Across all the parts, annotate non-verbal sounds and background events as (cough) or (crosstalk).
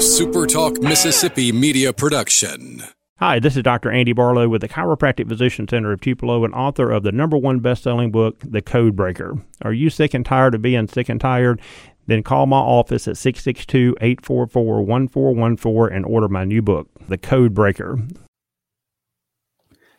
SuperTalk Mississippi media production. Hi, this is Dr. Andy Barlow with the Chiropractic Physician Center of Tupelo and author of the number one best-selling book, The Code Breaker. Are you sick and tired of being sick and tired? Then call my office at 662-844-1414 and order my new book, The Code Breaker.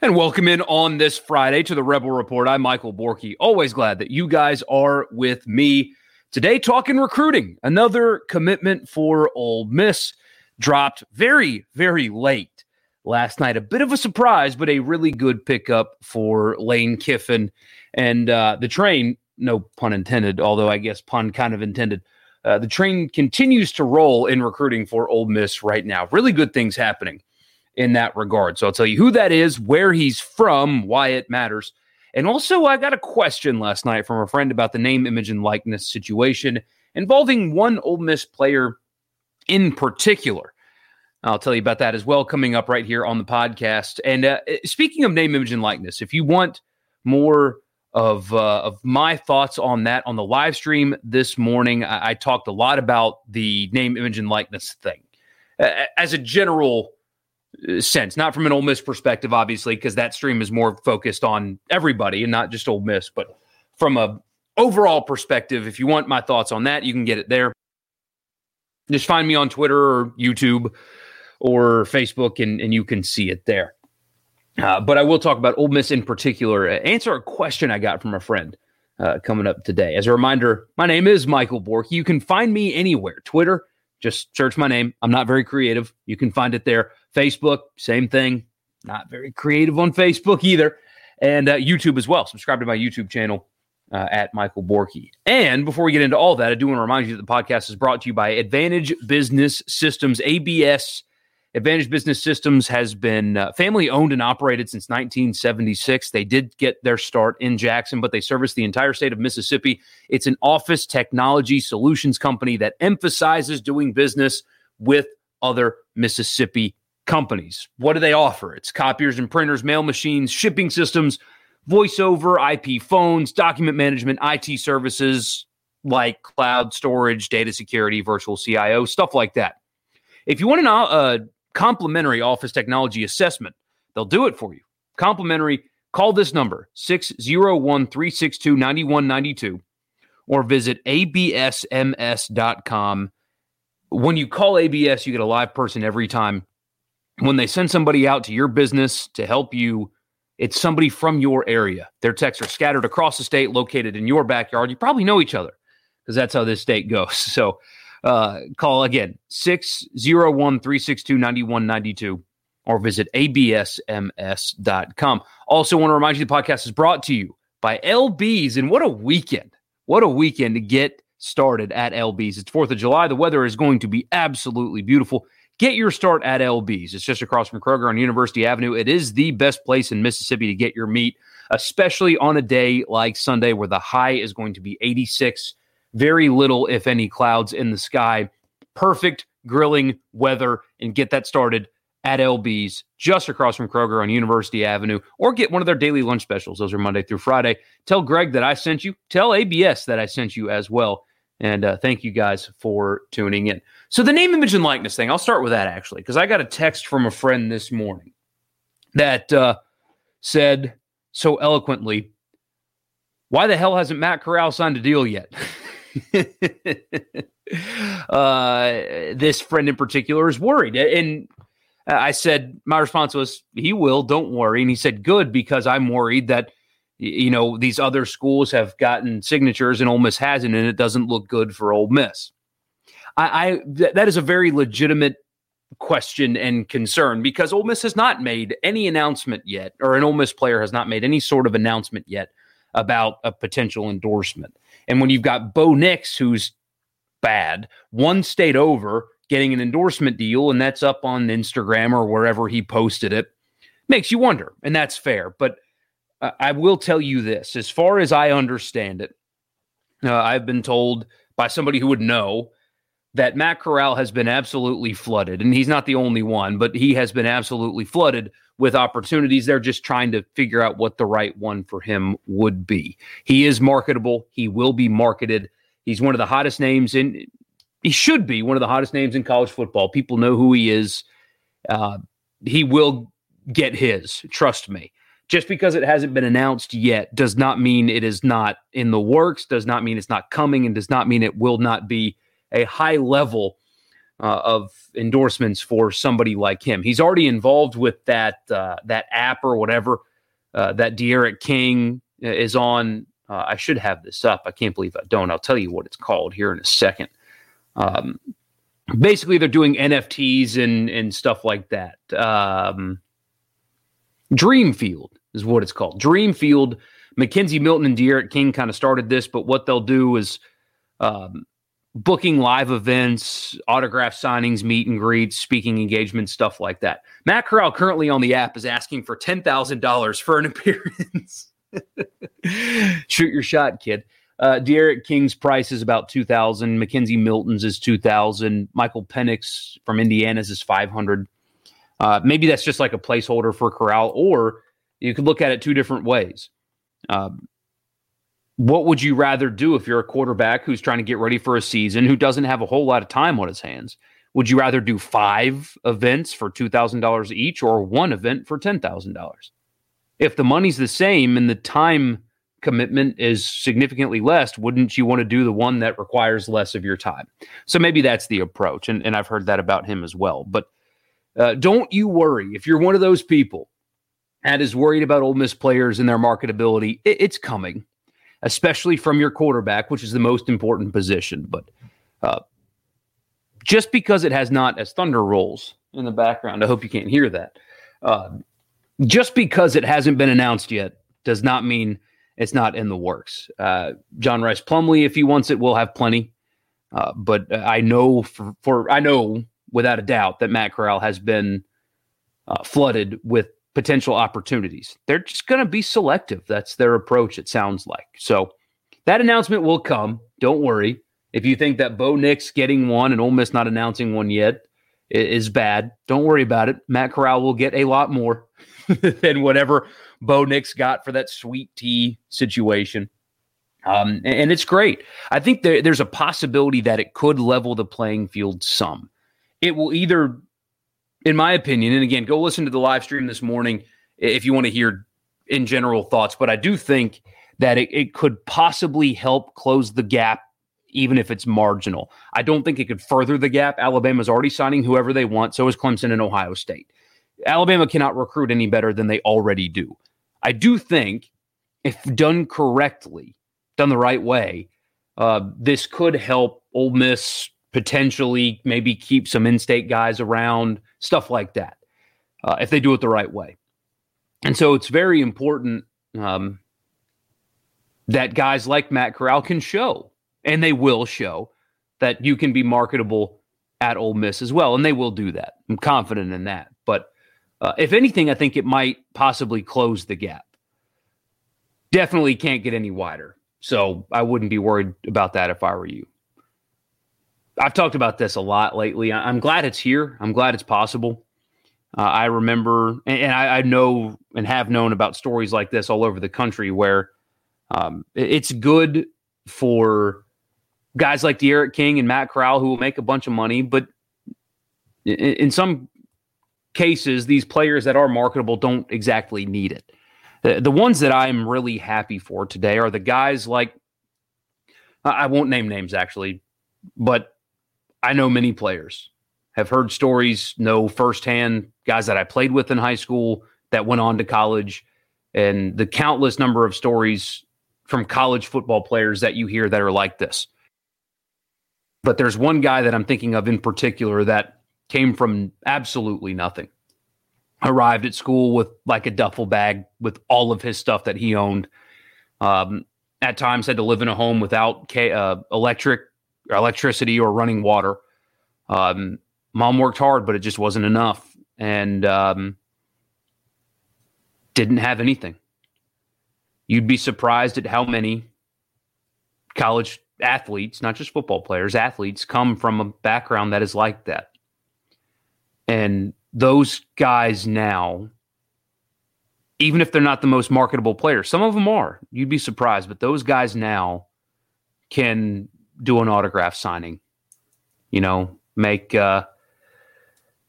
And welcome in on this Friday to the Rebel Report. I'm Michael Borky. Always glad that you guys are with me today talking recruiting. Another commitment for Ole Miss dropped very, very late last night. A bit of a surprise, but a really good pickup for Lane Kiffin. And uh, the train, no pun intended, although I guess pun kind of intended. Uh, the train continues to roll in recruiting for Ole Miss right now. Really good things happening in that regard. So I'll tell you who that is, where he's from, why it matters. And also, I got a question last night from a friend about the name, image, and likeness situation involving one Ole Miss player in particular. I'll tell you about that as well coming up right here on the podcast. And uh, speaking of name, image, and likeness, if you want more of uh, of my thoughts on that on the live stream this morning, I, I talked a lot about the name, image, and likeness thing uh, as a general sense, not from an Ole Miss perspective, obviously, because that stream is more focused on everybody and not just Ole Miss, but from a overall perspective, if you want my thoughts on that, you can get it there. Just find me on Twitter or YouTube or Facebook, and, and you can see it there. Uh, but I will talk about Ole Miss in particular. Uh, answer a question I got from a friend uh, coming up today. As a reminder, my name is Michael Bork. You can find me anywhere Twitter, just search my name. I'm not very creative. You can find it there. Facebook, same thing. Not very creative on Facebook either. And uh, YouTube as well. Subscribe to my YouTube channel uh, at Michael Borky. And before we get into all that, I do want to remind you that the podcast is brought to you by Advantage Business Systems, ABS. Advantage Business Systems has been uh, family owned and operated since 1976. They did get their start in Jackson, but they service the entire state of Mississippi. It's an office technology solutions company that emphasizes doing business with other Mississippi companies. What do they offer? It's copiers and printers, mail machines, shipping systems, voice over, IP phones, document management, IT services like cloud storage, data security, virtual CIO, stuff like that. If you want a uh, complimentary office technology assessment, they'll do it for you. Complimentary, call this number 601 362 9192 or visit absms.com. When you call ABS, you get a live person every time when they send somebody out to your business to help you, it's somebody from your area. Their techs are scattered across the state, located in your backyard. You probably know each other because that's how this state goes. (laughs) So uh, call again 601 362 9192 or visit absms.com. Also, want to remind you the podcast is brought to you by LB's. And what a weekend! What a weekend to get started at LB's. It's 4th of July. The weather is going to be absolutely beautiful. Get your start at LB's. It's just across from Kroger on University Avenue. It is the best place in Mississippi to get your meat, especially on a day like Sunday where the high is going to be 86. Very little, if any, clouds in the sky. Perfect grilling weather and get that started at LB's just across from Kroger on University Avenue or get one of their daily lunch specials. Those are Monday through Friday. Tell Greg that I sent you. Tell ABS that I sent you as well. And uh, thank you guys for tuning in. So, the name, image, and likeness thing, I'll start with that actually, because I got a text from a friend this morning that uh, said so eloquently, Why the hell hasn't Matt Corral signed a deal yet? (laughs) uh, this friend in particular is worried. And I said, My response was, He will, don't worry. And he said, Good, because I'm worried that you know, these other schools have gotten signatures and Ole Miss hasn't, and it doesn't look good for Ole Miss. I, I th- that is a very legitimate question and concern because Ole Miss has not made any announcement yet, or an Ole Miss player has not made any sort of announcement yet about a potential endorsement. And when you've got Bo Nix, who's bad, one state over, getting an endorsement deal, and that's up on Instagram or wherever he posted it, makes you wonder, and that's fair. But I will tell you this as far as I understand it, uh, I've been told by somebody who would know that Matt Corral has been absolutely flooded. And he's not the only one, but he has been absolutely flooded with opportunities. They're just trying to figure out what the right one for him would be. He is marketable, he will be marketed. He's one of the hottest names in he should be one of the hottest names in college football. People know who he is. Uh, he will get his. Trust me. Just because it hasn't been announced yet does not mean it is not in the works. Does not mean it's not coming, and does not mean it will not be a high level uh, of endorsements for somebody like him. He's already involved with that uh, that app or whatever uh, that D'Eriq King is on. Uh, I should have this up. I can't believe I don't. I'll tell you what it's called here in a second. Um, basically, they're doing NFTs and and stuff like that. Um, Dreamfield is what it's called. Dreamfield. McKenzie Milton and D'Eriq King kind of started this, but what they'll do is um, booking live events, autograph signings, meet and greets, speaking engagements, stuff like that. Matt Corral currently on the app is asking for ten thousand dollars for an (laughs) appearance. (laughs) Shoot your shot, kid. Uh, D'Eriq King's price is about two thousand. McKenzie Milton's is two thousand. Michael Penix from Indiana's is five hundred. Uh, maybe that's just like a placeholder for Corral, or you could look at it two different ways. Um, what would you rather do if you're a quarterback who's trying to get ready for a season who doesn't have a whole lot of time on his hands? Would you rather do five events for $2,000 each or one event for $10,000? If the money's the same and the time commitment is significantly less, wouldn't you want to do the one that requires less of your time? So maybe that's the approach. And, and I've heard that about him as well. But uh, don't you worry. If you're one of those people that is worried about Ole Miss players and their marketability, it, it's coming especially from your quarterback, which is the most important position. But uh, just because it has not, as thunder rolls in the background, I hope you can't hear that. Uh, just because it hasn't been announced yet does not mean it's not in the works. Uh, John Rhys Plumlee, if he wants it, will have plenty. Uh, but I know for, for, I know without a doubt that Matt Corral has been uh, flooded with potential opportunities. They're just going to be selective. That's their approach, it sounds like. So that announcement will come. Don't worry. If you think that Bo Nix getting one and Ole Miss not announcing one yet is bad, don't worry about it. Matt Corral will get a lot more (laughs) than whatever Bo Nix got for that sweet tea situation. Um, and it's great. I think there, there's a possibility that it could level the playing field some. It will either in my opinion, and again, go listen to the live stream this morning if you want to hear in general thoughts. But I do think that it, it could possibly help close the gap, even if it's marginal. I don't think it could further the gap. Alabama's already signing whoever they want. So is Clemson and Ohio State. Alabama cannot recruit any better than they already do. I do think if done correctly, done the right way, uh, this could help Ole Miss potentially maybe keep some in-state guys around, stuff like that, uh, if they do it the right way. And so it's very important um, that guys like Matt Corral can show, and they will show that you can be marketable at Ole Miss as well, and they will do that. I'm confident in that. But uh, if anything, I think it might possibly close the gap. Definitely can't get any wider. So I wouldn't be worried about that if I were you. I've talked about this a lot lately. I'm glad it's here. I'm glad it's possible. Uh, I remember, and, and I, I, know and have known about stories like this all over the country where um, it's good for guys like D'Eriq King and Matt Corral who will make a bunch of money, but in, in some cases, these players that are marketable don't exactly need it. The, the ones that I'm really happy for today are the guys like I won't name names actually, but I know many players, have heard stories, know firsthand guys that I played with in high school that went on to college, and the countless number of stories from college football players that you hear that are like this. But there's one guy that I'm thinking of in particular that came from absolutely nothing. Arrived at school with like a duffel bag with all of his stuff that he owned. Um, at times had to live in a home without uh, electric electricity or running water. Um, mom worked hard, but it just wasn't enough, and um, didn't have anything. You'd be surprised at how many college athletes, not just football players, athletes come from a background that is like that. And those guys now, even if they're not the most marketable players, some of them are, you'd be surprised, but those guys now can do an autograph signing You know, make uh,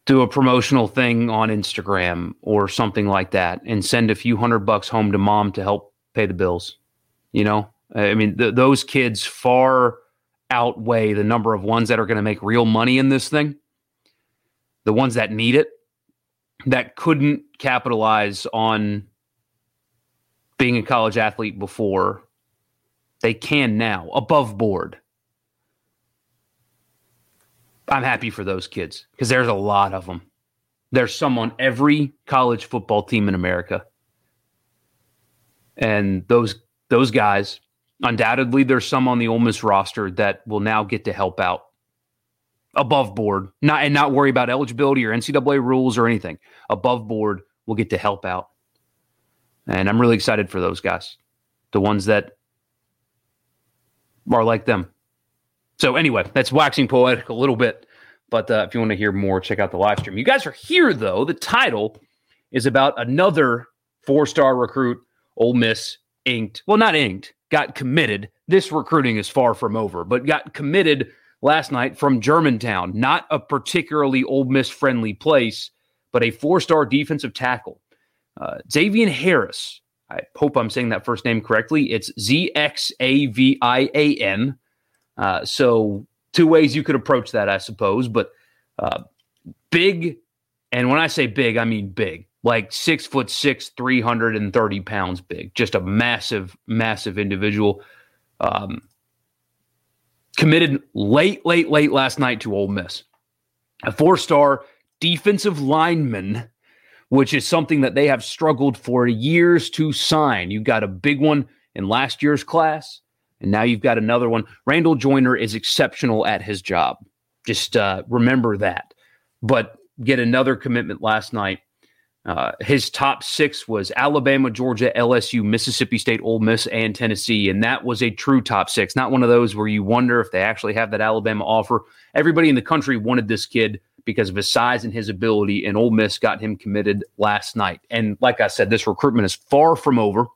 do a promotional thing on Instagram or something like that, and send a few hundred bucks home to mom to help pay the bills. You know, I mean, th- those kids far outweigh the number of ones that are going to make real money in this thing. The ones that need it, that couldn't capitalize on being a college athlete before, they can now, above board. I'm happy for those kids because there's a lot of them. There's some on every college football team in America. And those those guys, undoubtedly there's some on the Ole Miss roster that will now get to help out above board, not and not worry about eligibility or NCAA rules or anything. Above board will get to help out. And I'm really excited for those guys. The ones that are like them. So anyway, that's waxing poetic a little bit. But uh, if you want to hear more, check out the live stream. You guys are here though. The title is about another four-star recruit, Ole Miss inked. Well, not inked, got committed. This recruiting is far from over, but got committed last night from Germantown. Not a particularly Ole Miss friendly place, but a four-star defensive tackle. Uh, Zxavian Harris. I hope I'm saying that first name correctly. It's Z X A V I A N. Uh, so two ways you could approach that, I suppose. But uh, big, and when I say big, I mean big, like six foot six, three hundred and thirty pounds big. Just a massive, massive individual. Um, committed late, late, late last night to Ole Miss. A four-star defensive lineman, which is something that they have struggled for years to sign. You got a big one in last year's class. And now you've got another one. Randall Joyner is exceptional at his job. Just uh, remember that. But get another commitment last night. Uh, his top six was Alabama, Georgia, LSU, Mississippi State, Ole Miss, and Tennessee. And that was a true top six, not one of those where you wonder if they actually have that Alabama offer. Everybody in the country wanted this kid because of his size and his ability, and Ole Miss got him committed last night. And like I said, this recruitment is far from over,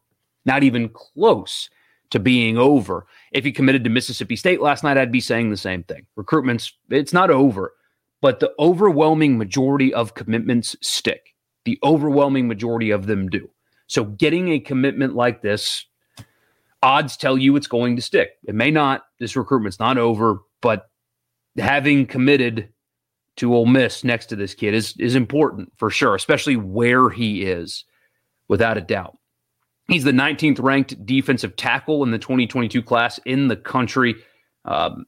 not even close to being over. If he committed to Mississippi State last night, I'd be saying the same thing. Recruitment's it's not over, but the overwhelming majority of commitments stick. The overwhelming majority of them do. So getting a commitment like this, odds tell you it's going to stick. It may not. This recruitment's not over, but having committed to Ole Miss next to this kid is is important for sure, especially where he is, without a doubt. He's the 19th ranked defensive tackle in the 2022 class in the country. Um,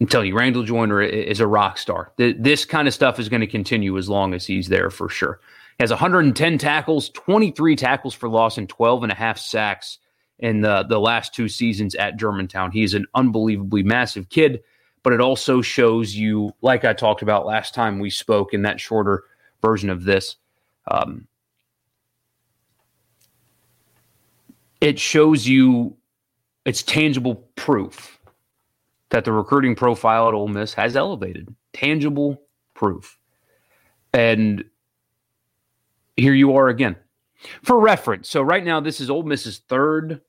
I'm telling you, Randall Joyner is a rock star. This kind of stuff is going to continue as long as he's there for sure. He has 110 tackles, 23 tackles for loss, and 12 and a half sacks in the, the last two seasons at Germantown. He's an unbelievably massive kid, but it also shows you, like I talked about last time we spoke in that shorter version of this, um, it shows you it's tangible proof that the recruiting profile at Ole Miss has elevated. Tangible proof. And here you are again. For reference, so right now this is Ole Miss's third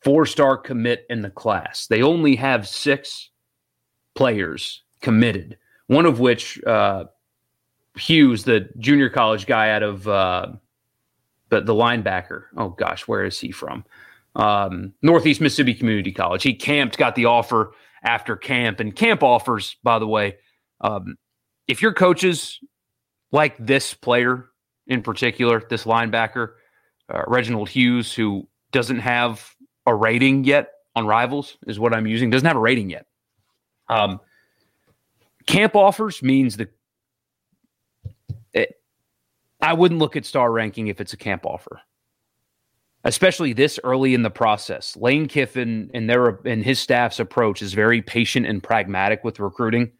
four-star commit in the class. They only have six players committed, one of which uh, Hughes, the junior college guy out of uh, the the linebacker. Oh gosh, where is he from? Um, Northeast Mississippi Community College. He camped, got the offer after camp, and camp offers, by the way, um, if your coaches like this player in particular, this linebacker, uh, Reginald Hughes, who doesn't have a rating yet on Rivals, is what I'm using. Doesn't have a rating yet. Um, camp offers means the I wouldn't look at star ranking if it's a camp offer, especially this early in the process. Lane Kiffin and their and his staff's approach is very patient and pragmatic with recruiting.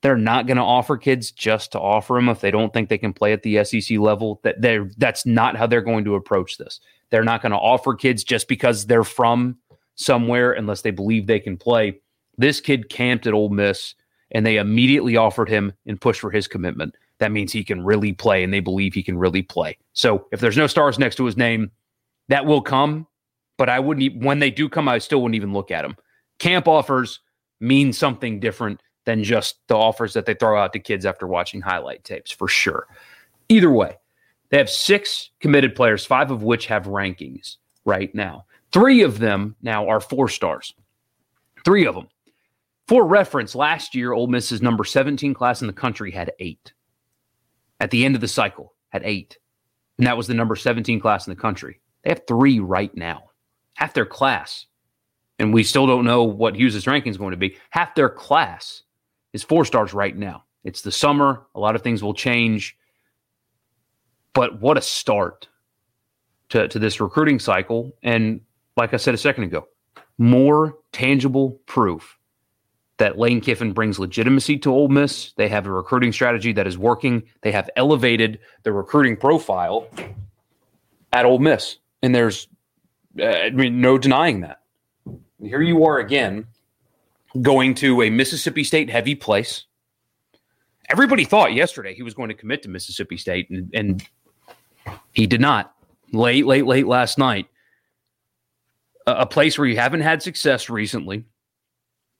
They're not going to offer kids just to offer them if they don't think they can play at the SEC level. That they that's not how they're going to approach this. They're not going to offer kids just because they're from somewhere unless they believe they can play. This kid camped at Ole Miss and they immediately offered him and pushed for his commitment that means he can really play and they believe he can really play. So if there's no stars next to his name, that will come. But I wouldn't, when they do come, I still wouldn't even look at them. Camp offers mean something different than just the offers that they throw out to kids after watching highlight tapes, for sure. Either way, they have six committed players, five of which have rankings right now. Three of them now are four stars. Three of them. For reference, last year, Ole Miss's number 17 class in the country had eight. At the end of the cycle, at eight. And that was the number 17 class in the country. They have three right now. Half their class, and we still don't know what Hughes' ranking is going to be, half their class is four stars right now. It's the summer. A lot of things will change. But what a start to, to this recruiting cycle. And like I said a second ago, more tangible proof that Lane Kiffin brings legitimacy to Ole Miss. They have a recruiting strategy that is working. They have elevated the recruiting profile at Ole Miss, and there's, uh, I mean, no denying that. Here you are again, going to a Mississippi State heavy place. Everybody thought yesterday he was going to commit to Mississippi State, and, and he did not. Late, late, late last night, a, a place where you haven't had success recently,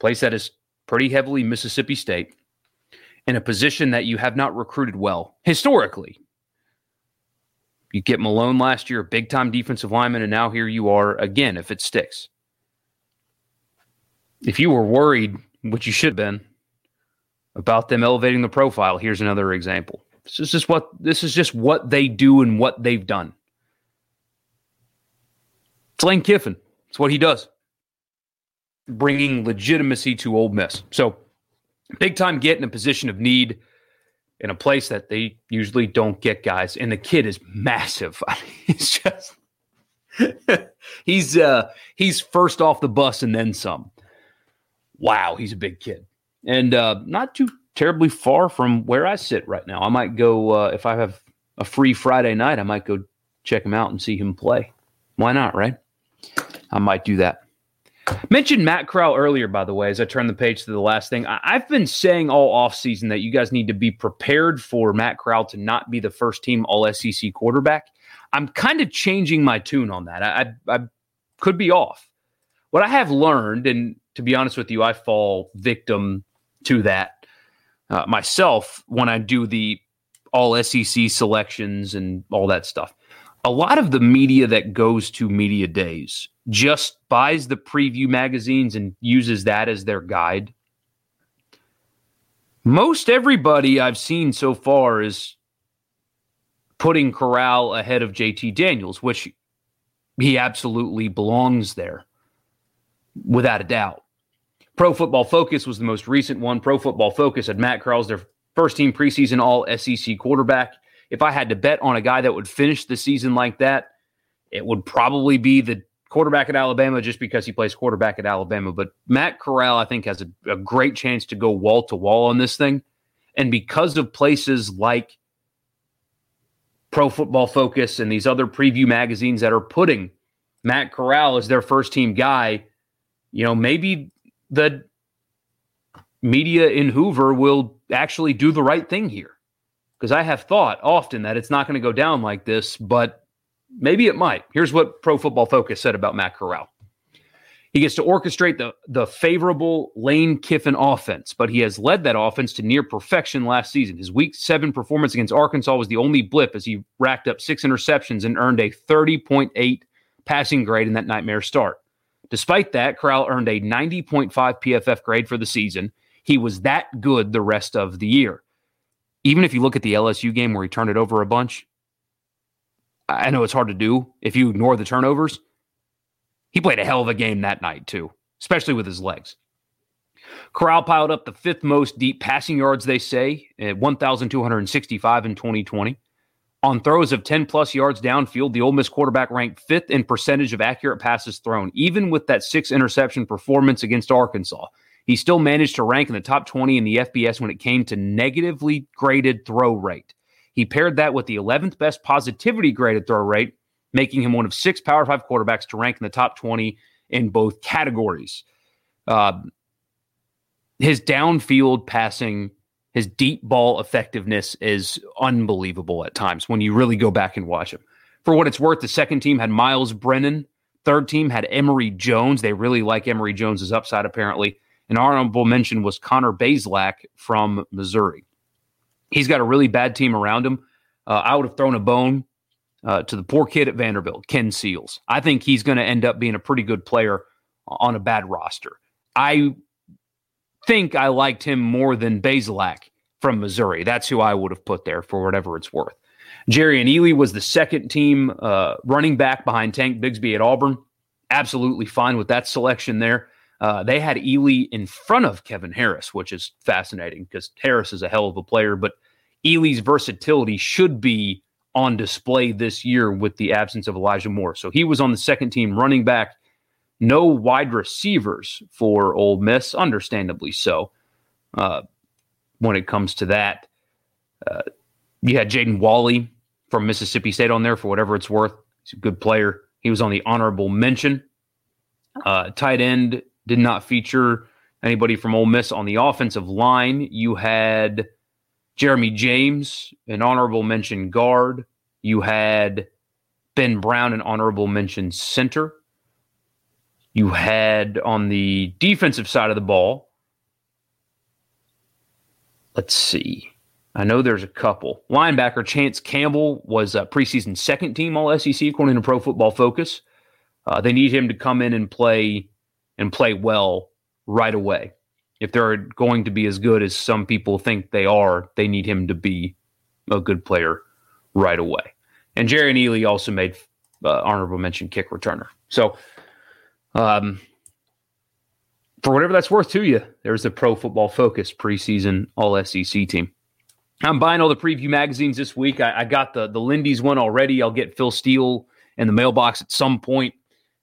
place that is pretty heavily Mississippi State, in a position that you have not recruited well historically. You get Malone last year, big time defensive lineman, and now here you are again if it sticks. If you were worried, which you should have been, about them elevating the profile, here's another example. This is just what this is just what they do and what they've done. It's Lane Kiffin. It's what he does bringing legitimacy to Ole Miss. So, big time get in a position of need in a place that they usually don't get guys. And the kid is massive. (laughs) he's just (laughs) he's uh he's first off the bus and then some. Wow, he's a big kid. And uh not too terribly far from where I sit right now. I might go uh if I have a free Friday night, I might go check him out and see him play. Why not, right? I might do that. Mentioned Matt Corral earlier, by the way, as I turn the page to the last thing. I- have been saying all offseason that you guys need to be prepared for Matt Corral to not be the first team All SEC quarterback. I'm kind of changing my tune on that. I, I, I could be off. What I have learned, and to be honest with you, I fall victim to that uh, myself when I do the All SEC selections and all that stuff. A lot of the media that goes to media days just buys the preview magazines and uses that as their guide. Most everybody I've seen so far is putting Corral ahead of JT Daniels, which he absolutely belongs there, without a doubt. Pro Football Focus was the most recent one. Pro Football Focus had Matt Corral as their first team preseason all SEC quarterback. If I had to bet on a guy that would finish the season like that, it would probably be the quarterback at Alabama just because he plays quarterback at Alabama. But Matt Corral, I think, has a, a great chance to go wall to wall on this thing. And because of places like Pro Football Focus and these other preview magazines that are putting Matt Corral as their first team guy, you know, maybe the media in Hoover will actually do the right thing here. Because I have thought often that it's not going to go down like this, but Maybe it might. Here's what Pro Football Focus said about Matt Corral. He gets to orchestrate the, the favorable Lane Kiffin offense, but he has led that offense to near perfection last season. His week seven performance against Arkansas was the only blip as he racked up six interceptions and earned a 30.8 passing grade in that nightmare start. Despite that, Corral earned a 90.5 PFF grade for the season. He was that good the rest of the year. Even if you look at the LSU game where he turned it over a bunch, I know it's hard to do if you ignore the turnovers. He played a hell of a game that night, too, especially with his legs. Corral piled up the fifth most deep passing yards, they say, at 1,265 in 2020. On throws of 10 plus yards downfield, the Ole Miss quarterback ranked fifth in percentage of accurate passes thrown, even with that six interception performance against Arkansas. He still managed to rank in the top 20 in the FBS when it came to negatively graded throw rate. He paired that with the 11th best positivity graded throw rate, making him one of six Power Five quarterbacks to rank in the top 20 in both categories. Uh, his downfield passing, his deep ball effectiveness is unbelievable at times when you really go back and watch him. For what it's worth, the second team had Myles Brennan. Third team had Emory Jones. They really like Emory Jones's upside, apparently. An honorable mention was Connor Bazelak from Missouri. He's got a really bad team around him. Uh, I would have thrown a bone uh, to the poor kid at Vanderbilt, Ken Seals. I think he's going to end up being a pretty good player on a bad roster. I think I liked him more than Bazelak from Missouri. That's who I would have put there for whatever it's worth. Jerrion Ealy was the second team uh, running back behind Tank Bigsby at Auburn. Absolutely fine with that selection there. Uh, they had Ealy in front of Kevin Harris, which is fascinating because Harris is a hell of a player, but Ealy's versatility should be on display this year with the absence of Elijah Moore. So he was on the second team running back. No wide receivers for Ole Miss, understandably so. Uh, when it comes to that, uh, you had Jaden Walley from Mississippi State on there for whatever it's worth. He's a good player. He was on the honorable mention. Uh, tight end did not feature anybody from Ole Miss on the offensive line. You had Jeremy James, an honorable mention guard. You had Ben Brown, an honorable mention center. You had on the defensive side of the ball, let's see. I know there's a couple. Linebacker Chance Campbell was a preseason second team All SEC according to Pro Football Focus. Uh, they need him to come in and play and play well right away if they're going to be as good as some people think they are, they need him to be a good player right away. And Jerrion Ealy also made uh, honorable mention kick returner. So, um, for whatever that's worth to you, there's the Pro Football Focus preseason All SEC team. I'm buying all the preview magazines this week. I, I got the the Lindy's one already. I'll get Phil Steele in the mailbox at some point,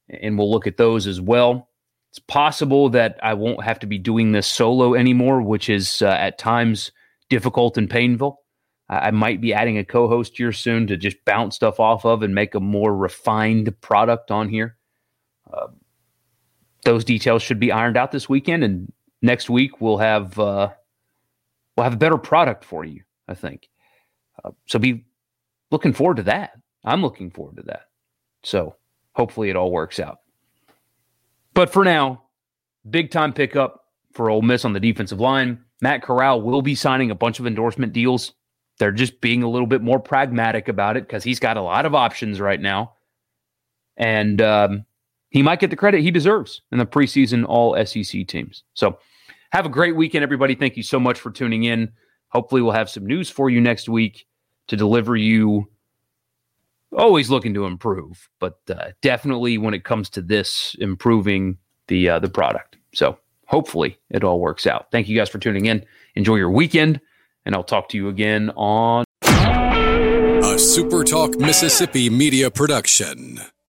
and we'll look at those as well. It's possible that I won't have to be doing this solo anymore, which is uh, at times difficult and painful. I, I might be adding a co host here soon to just bounce stuff off of and make a more refined product on here. Uh, those details should be ironed out this weekend, and next week we'll have uh, we'll have a better product for you. I think. Uh, so be looking forward to that. I'm looking forward to that. So hopefully it all works out. But for now, big time pickup for Ole Miss on the defensive line. Matt Corral will be signing a bunch of endorsement deals. They're just being a little bit more pragmatic about it because he's got a lot of options right now. And um, he might get the credit he deserves in the preseason all SEC teams. So have a great weekend, everybody. Thank you so much for tuning in. Hopefully, we'll have some news for you next week to deliver you always looking to improve, but uh, definitely when it comes to this, improving the uh, the product. So hopefully it all works out. Thank you guys for tuning in. Enjoy your weekend, and I'll talk to you again on a Super Talk Mississippi media production.